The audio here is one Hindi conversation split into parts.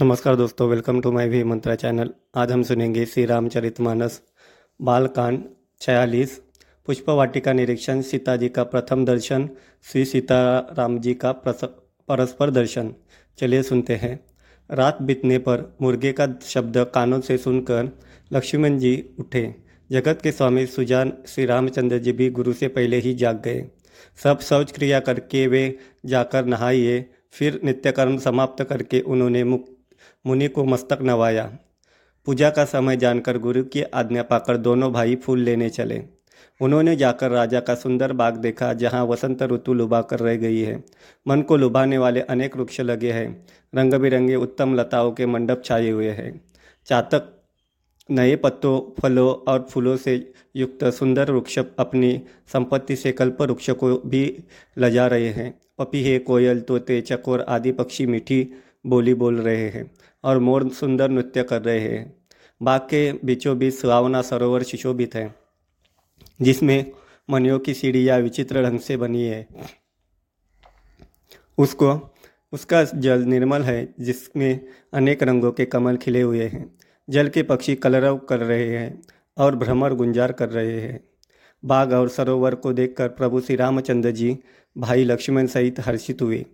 नमस्कार दोस्तों welcome to my V Mantra channel आज हम सुनेंगे श्री रामचरित मानस, बालकांड छयालीस, पुष्प वाटिका निरीक्षण, सीता जी का प्रथम दर्शन, श्री सीताराम जी का परस्पर दर्शन। चलिए सुनते हैं। रात बीतने पर मुर्गे का शब्द कानों से सुनकर लक्ष्मण जी उठे। जगत के स्वामी सुजान श्री रामचंद्र जी भी गुरु से पहले ही जाग गए। सब शौच क्रिया करके वे जाकर नहाइए, फिर नित्यकर्म समाप्त करके उन्होंने मुक्त मुनि को मस्तक नवाया। पूजा का समय जानकर गुरु की आज्ञा पाकर दोनों भाई फूल लेने चले। उन्होंने जाकर राजा का सुंदर बाग देखा, जहाँ वसंत ऋतु लुभा कर रह गई है। मन को लुभाने वाले अनेक वृक्ष लगे हैं। रंग बिरंगे उत्तम लताओं के मंडप छाए हुए हैं। चातक नए पत्तों, फलों और फूलों से युक्त सुंदर वृक्ष अपनी संपत्ति से कल्प वृक्ष को भी लजा रहे हैं। पपीहे, कोयल, तोते, चकोर आदि पक्षी मीठी बोली बोल रहे हैं। और मोर सुंदर नृत्य कर रहे हैं। बाग के बीचों बीच सुहावना सरोवर सुशोभित है, जिसमें मनियों की सीढ़ियाँ विचित्र ढंग से बनी है। उसको, उसका जल निर्मल है, जिसमें अनेक रंगों के कमल खिले हुए हैं। जल के पक्षी कलरव कर रहे हैं और भ्रमर गुंजार कर रहे हैं। बाग और सरोवर को देखकर प्रभु श्री रामचंद्र जी, भाई लक्ष्मण सहित हर्षित हुए।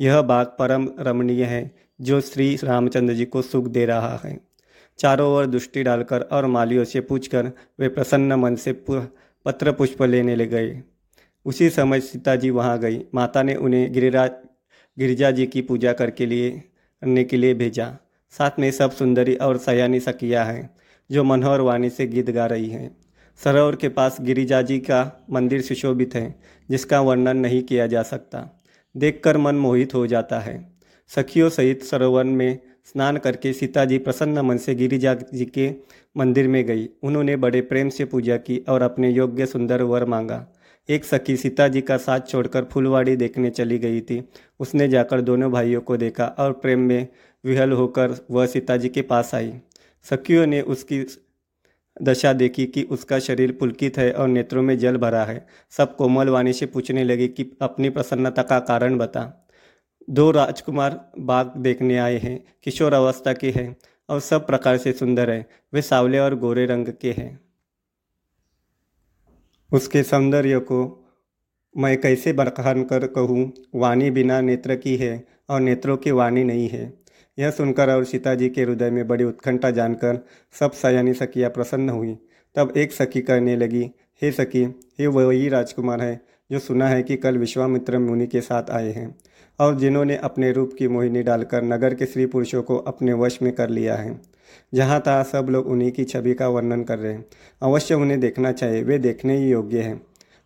यह बाग परम रमणीय है जो श्री रामचंद्र जी को सुख दे रहा है। चारों ओर दृष्टि डालकर और मालियों से पूछकर वे प्रसन्न मन से पत्र पुष्प लेने ले गए। उसी समय सीता जी वहाँ गई। माता ने उन्हें गिरिराज, गिरिजा जी की पूजा करके लिए, करने के लिए भेजा। साथ में सब सुंदरी और सयानी सकिया हैं, जो मनोहर वाणी से गीत गा रही हैं। सरोवर के पास गिरिजा जी का मंदिर सुशोभित है, जिसका वर्णन नहीं किया जा सकता। देखकर मन मोहित हो जाता है। सखियों सहित सरोवर में स्नान करके सीता जी प्रसन्न मन से गिरिजा जी के मंदिर में गई। उन्होंने बड़े प्रेम से पूजा की और अपने योग्य सुंदर वर मांगा। एक सखी सीता जी का साथ छोड़कर फुलवाड़ी देखने चली गई थी। उसने जाकर दोनों भाइयों को देखा और प्रेम में विहल होकर वह सीता जी के पास आई। सखियों ने उसकी दशा देखी कि उसका शरीर पुलकित है और नेत्रों में जल भरा है। सब कोमल वाणी से पूछने लगे कि अपनी प्रसन्नता का कारण बता। दो राजकुमार बाग देखने आए हैं, किशोर अवस्था के हैं और सब प्रकार से सुंदर है। वे सावले और गोरे रंग के हैं। उसके सौंदर्य को मैं कैसे बरखान कर कहूँ? वाणी बिना नेत्र की है और नेत्रों की वाणी नहीं है। यह सुनकर और सीता जी के हृदय में बड़ी उत्कंठा जानकर सब सयानी सखियाँ प्रसन्न हुई। तब एक सखी कहने लगी, हे सखी हे वही राजकुमार है जो सुना है कि कल विश्वामित्र मुनि के साथ आए हैं। और जिन्होंने अपने रूप की मोहिनी डालकर नगर के स्त्री पुरुषों को अपने वश में कर लिया है। जहाँ तहाँ सब लोग उन्हीं की छवि का वर्णन कर रहे हैं। अवश्य उन्हें देखना चाहिए, वे देखने ही योग्य हैं।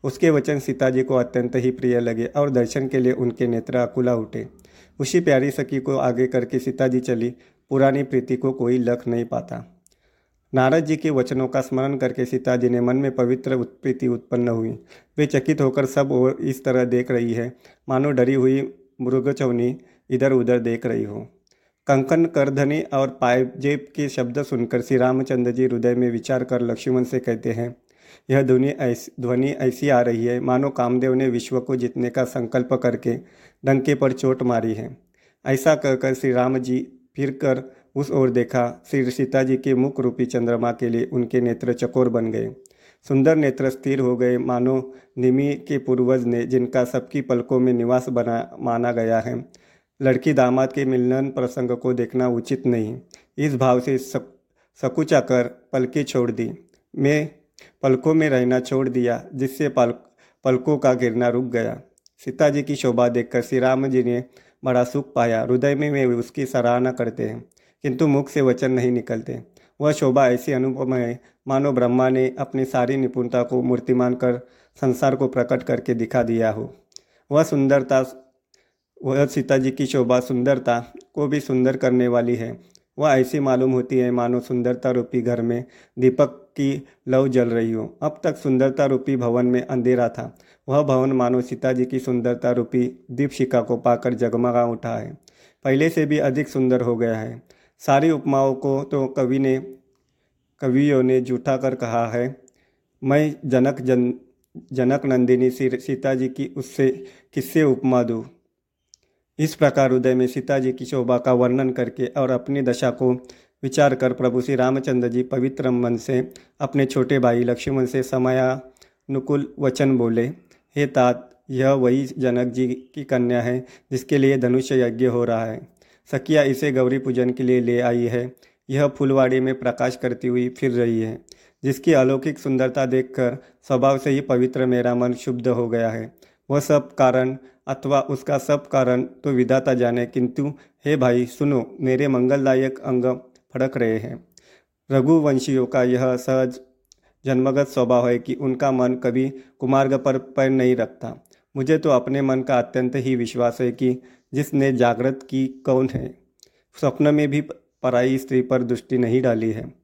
उसके वचन सीता जी को अत्यंत ही प्रिय लगे और दर्शन के लिए उनके नेत्र अकुला उठे। उसी प्यारी सखी को आगे करके सीता जी चली। पुरानी प्रीति को कोई लख नहीं पाता। नारद जी के वचनों का स्मरण करके सीता जी ने मन में पवित्र उत्प्रीति उत्पन्न हुई। वे चकित होकर सब और इस तरह देख रही है। मानो डरी हुई मृगचवनी इधर उधर देख रही हो। कंकन, करधनी और पायजेब के शब्द सुनकर श्री रामचंद्र जी हृदय में विचार कर लक्ष्मण से कहते हैं, यह ध्वनि ऐसी ध्वनि ऐसी आ रही है। मानो कामदेव ने विश्व को जीतने का संकल्प करके डंके पर चोट मारी है। ऐसा कहकर श्री राम जी फिर कर उस ओर देखा। श्री सीता जी के मुख रूपी चंद्रमा के लिए उनके नेत्र चकोर बन गए। सुंदर नेत्र स्थिर हो गए। मानो निमी के पूर्वज ने जिनका सबकी पलकों में निवास बना माना गया है। लड़की दामाद के मिलन प्रसंग को देखना उचित नहीं। इस भाव से सक, सकुचा कर पलकें छोड़ दी। मैं पलकों में रहना छोड़ दिया जिससे पल पलकों का गिरना रुक गया। सीता जी की शोभा देखकर श्री राम जी ने बड़ा सुख पाया। हृदय में वे उसकी सराहना करते हैं किंतु मुख से वचन नहीं निकलते। वह शोभा ऐसी अनुपम है मानो ब्रह्मा ने अपनी सारी निपुणता को मूर्तिमान कर संसार को प्रकट करके दिखा दिया हो। वह सुंदरता, वह सीता जी की शोभा सुंदरता को भी सुंदर करने वाली है। वह ऐसी मालूम होती है, मानो सुंदरता रूपी घर में दीपक की लव जल रही हो। अब तक सुंदरता रूपी भवन में अंधेरा था। वह भवन मानो सीता जी की सुंदरता रूपी दीपशिका को पाकर जगमगा उठा है। पहले से भी अधिक सुंदर हो गया है। सारी उपमाओं को तो कवि ने, कवियों ने जूठा कर कहा है। मैं जनक जन, जनक नंदिनी सीता जी की उससे किससे उपमा दूँ? इस प्रकार हृदय में सीता जी की शोभा का वर्णन करके और अपनी दशा को विचार कर प्रभु श्री रामचंद्र जी पवित्र मन से, अपने छोटे भाई लक्ष्मण से समयानुकूल वचन बोले, हे तात, यह वही जनक जी की कन्या है जिसके लिए धनुष्य यज्ञ हो रहा है। सकिया इसे गौरी पूजन के लिए ले आई है। यह फुलवाड़ी में प्रकाश करती हुई फिर रही है, जिसकी अलौकिक सुंदरता देखकर स्वभाव से ही पवित्र मेरा मन शुद्ध हो गया है। वह सब कारण अथवा उसका सब कारण तो विधाता जाने, किंतु, हे भाई, सुनो, मेरे मंगलदायक अंग फड़क रहे हैं। रघुवंशियों का यह सहज जन्मगत स्वभाव है कि उनका मन कभी कुमार्ग पर पैर नहीं रखता। मुझे तो अपने मन का अत्यंत ही विश्वास है कि जिसने जागृत की कौन है? स्वप्न में भी पराई स्त्री पर दृष्टि नहीं डाली है।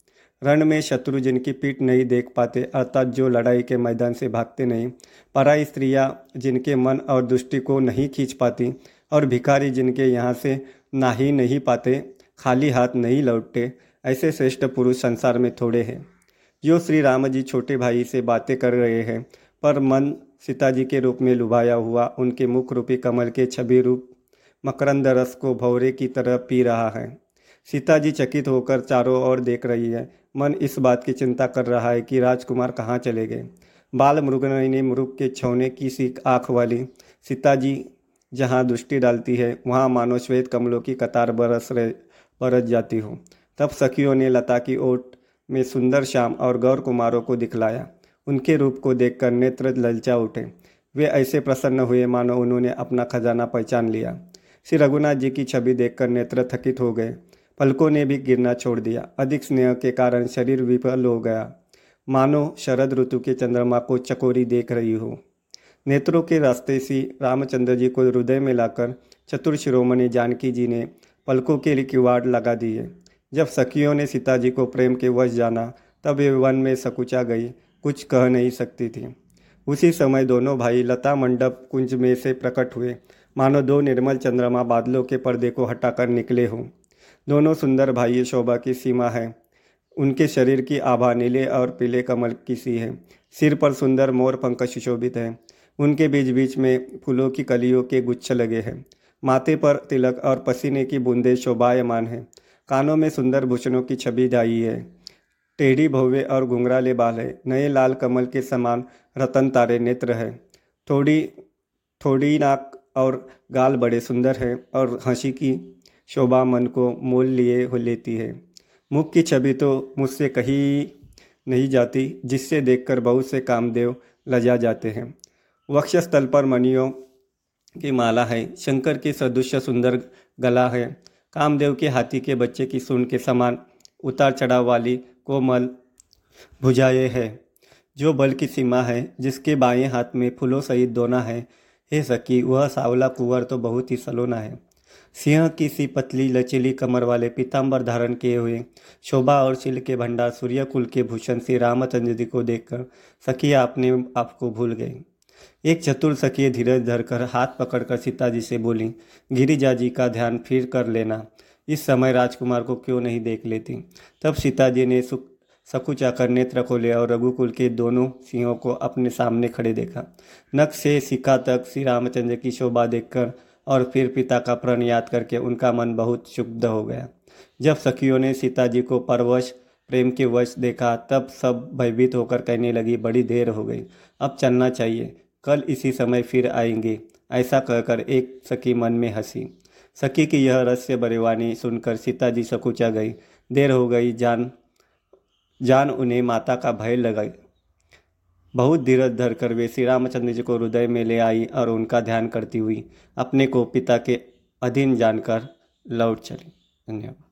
रण में शत्रु जिनकी पीठ नहीं देख पाते, अर्थात जो लड़ाई के मैदान से भागते नहीं, पराई स्त्रियाँ जिनके मन और दृष्टि को नहीं खींच पाती और भिखारी जिनके यहाँ से ना ही नहीं पाते, खाली हाथ नहीं लौटते, ऐसे श्रेष्ठ पुरुष संसार में थोड़े हैं। जो श्री राम जी छोटे भाई से बातें कर रहे हैं, पर मन सीता जी के रूप में लुभाया हुआ, उनके मुख रूपी कमल के छवि रूप मकरंद रस को भौरे की तरह पी रहा है। सीता जी चकित होकर चारों ओर देख रही है। मन इस बात की चिंता कर रहा है कि राजकुमार कहाँ चले गए। बाल मृगनयनी मृग के छौने की सी आँख वाली सीता जी जहाँ दृष्टि डालती है, वहाँ मानो श्वेत कमलों की कतार बरस रहे, बरस जाती हो। तब सखियों ने लता की ओट में सुंदर श्याम और गौर कुमारों को दिखलाया। उनके रूप को देखकर नेत्र ललचा उठे। वे ऐसे प्रसन्न हुए मानो उन्होंने अपना खजाना पहचान लिया। श्री रघुनाथ जी की छवि देखकर नेत्र थकित हो गए। पलकों ने भी गिरना छोड़ दिया। अधिक स्नेह के कारण शरीर विफल हो गया। मानो शरद ऋतु के चंद्रमा को चकोरी देख रही हो। नेत्रों के रास्ते से रामचंद्र जी को हृदय में लाकर चतुर शिरोमणि जानकी जी ने पलकों के लिए किवाड़ लगा दिए। जब सखियों ने सीता जी को प्रेम के वश जाना, तब वे वन में सकुचा गई। कुछ कह नहीं सकती थी। उसी समय दोनों भाई लता मंडप कुंज में से प्रकट हुए। मानो दो निर्मल चंद्रमा बादलों के पर्दे को हटाकर निकले हों। दोनों सुंदर भाई शोभा की सीमा है। उनके शरीर की आभा नीले और पीले कमल की सी है। सिर पर सुंदर मोर पंख सुशोभित है। उनके बीच बीच में फूलों की कलियों के गुच्छ लगे हैं। माथे पर तिलक और पसीने की बूंदे शोभायमान है। कानों में सुंदर भूषणों की छवि जाई है। टेढ़ी भव्य और घुंघराले बाल है। नए लाल कमल के समान रतन तारे नेत्र है। थोड़ी थोड़ी नाक और गाल बड़े सुंदर है और हँसी की शोभा मन को मोल लिए हो लेती है। मुख की छवि तो मुझसे कहीं नहीं जाती, जिससे देखकर बहुत से कामदेव लजा जाते हैं। वक्षस्थल पर मणियों की माला है, शंकर की सदृश्य सुंदर गला है। कामदेव के हाथी के बच्चे की सुन के समान उतार चढ़ाव वाली कोमल भुजाए है, जो बल की सीमा है, जिसके बाएँ हाथ में फूलों सहित दोना है। हे सकी वह सावला कुंवर तो बहुत ही सलोना है। सिंह की सी पतली, लचीली कमर वाले पीताम्बर धारण किए हुए शोभा और शिल के भंडार सूर्यकुल के भूषण श्री रामचंद्र जी को देखकर सखी अपने आप को भूल गई एक चतुर सखी धीरज धरकर हाथ पकड़कर सीता जी से बोली, गिरिजा जी का ध्यान फिर कर लेना। इस समय राजकुमार को क्यों नहीं देख लेती? तब सीता जी ने सुख सकुचाकर नेत्र खोले और रघुकुल के दोनों सिंहों को अपने सामने खड़े देखा। नख से सिक्का तक श्री रामचंद्र की शोभा देखकर और फिर पिता का प्रण याद करके उनका मन बहुत शुद्ध हो गया। जब सखियों ने सीता जी को परवश, प्रेम के वश देखा, तब सब भयभीत होकर कहने लगी, बड़ी देर हो गई, अब चलना चाहिए, कल इसी समय फिर आएँगे, ऐसा कहकर एक सखी मन में हँसी। सखी की यह रहस्य बरेवानी सुनकर सीता जी सकुचा गई। देर हो गई, जान जान उन्हें माता का भय लगाई। बहुत धीरज धरकर वे श्री रामचंद्र जी को हृदय में ले आई और उनका ध्यान करती हुई अपने को पिता के अधीन जानकर लौट चली। धन्यवाद।